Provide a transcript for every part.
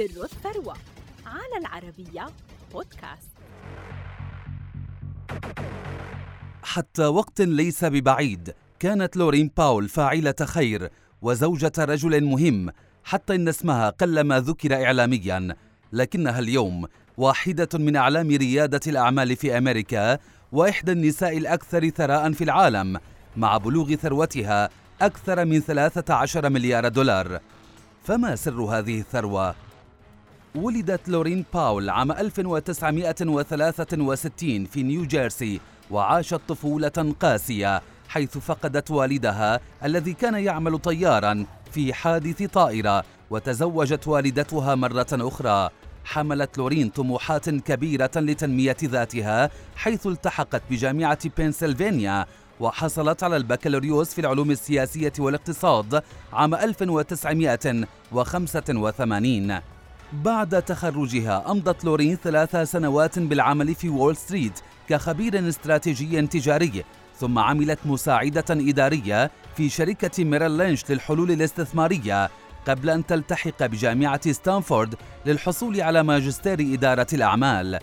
سر الثروة على العربية بودكاست. حتى وقت ليس ببعيد كانت لورين باول فاعلة خير وزوجة رجل مهم حتى إن اسمها قلما ذكر إعلاميا. لكنها اليوم واحدة من أعلام ريادة الأعمال في أمريكا وإحدى النساء الأكثر ثراء في العالم مع بلوغ ثروتها أكثر من 13 مليار دولار. فما سر هذه الثروة؟ ولدت لورين باول عام 1963 في نيو جيرسي وعاشت طفولة قاسية حيث فقدت والدها الذي كان يعمل طيارا في حادث طائرة وتزوجت والدتها مرة أخرى. حملت لورين طموحات كبيرة لتنمية ذاتها حيث التحقت بجامعة بنسلفانيا وحصلت على البكالوريوس في العلوم السياسية والاقتصاد عام 1985 بعد تخرجها أمضت لورين ثلاث سنوات بالعمل في وول ستريت كخبير استراتيجي تجاري ثم عملت مساعدة إدارية في شركة ميرل لينش للحلول الاستثمارية قبل أن تلتحق بجامعة ستانفورد للحصول على ماجستير إدارة الأعمال.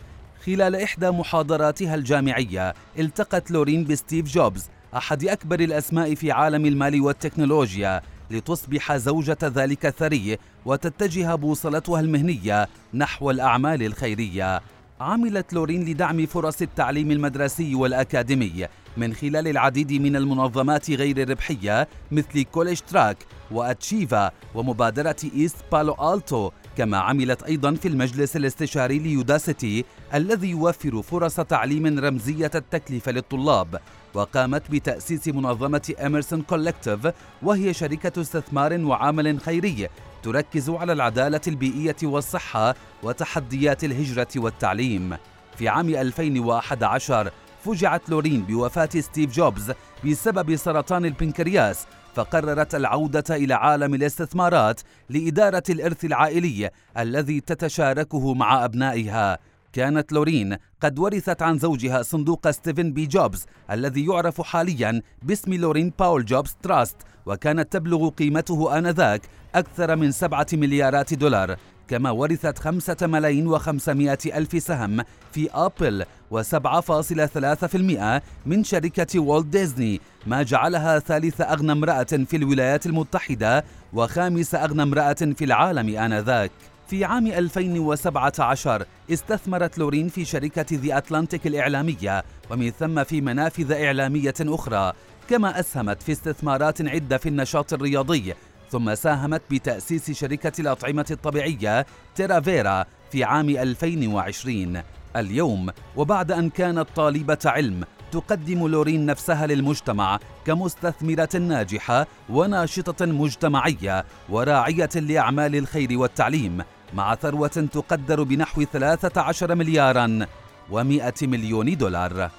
خلال إحدى محاضراتها الجامعية التقت لورين بستيف جوبز أحد أكبر الأسماء في عالم المال والتكنولوجيا لتصبح زوجة ذلك الثري وتتجه بوصلتها المهنية نحو الأعمال الخيرية. عملت لورين لدعم فرص التعليم المدرسي والأكاديمي من خلال العديد من المنظمات غير الربحية مثل كوليج تراك وأتشيفا ومبادرة إيست بالو ألتو كما عملت أيضا في المجلس الاستشاري ليوداسيتي الذي يوفر فرص تعليم رمزية التكلفة للطلاب وقامت بتأسيس منظمة إيمرسون كولكتيف وهي شركة استثمار وعمل خيري تركز على العدالة البيئية والصحة وتحديات الهجرة والتعليم. في عام 2011 فجعت لورين بوفاة ستيف جوبز بسبب سرطان البنكرياس فقررت العودة إلى عالم الاستثمارات لإدارة الإرث العائلي الذي تتشاركه مع أبنائها. كانت لورين قد ورثت عن زوجها صندوق ستيفن بي جوبز الذي يعرف حاليا باسم لورين باول جوبز تراست وكانت تبلغ قيمته آنذاك أكثر من سبعة مليارات دولار. كما ورثت خمسة ملايين وخمسمائة ألف سهم في أبل وسبعة فاصلة ثلاثة في المئة من شركة والت ديزني ما جعلها ثالث أغنى امرأة في الولايات المتحدة وخامس أغنى امرأة في العالم آنذاك. في عام 2017 استثمرت لورين في شركة ذي أتلانتيك الإعلامية ومن ثم في منافذ إعلامية أخرى كما أسهمت في استثمارات عدة في النشاط الرياضي ثم ساهمت بتأسيس شركة الأطعمة الطبيعية تيرافيرا في عام 2020 اليوم وبعد أن كانت طالبة علم تقدم لورين نفسها للمجتمع كمستثمرة ناجحة وناشطة مجتمعية وراعية لأعمال الخير والتعليم مع ثروة تقدر بنحو 13 مليارا و100 مليون دولار.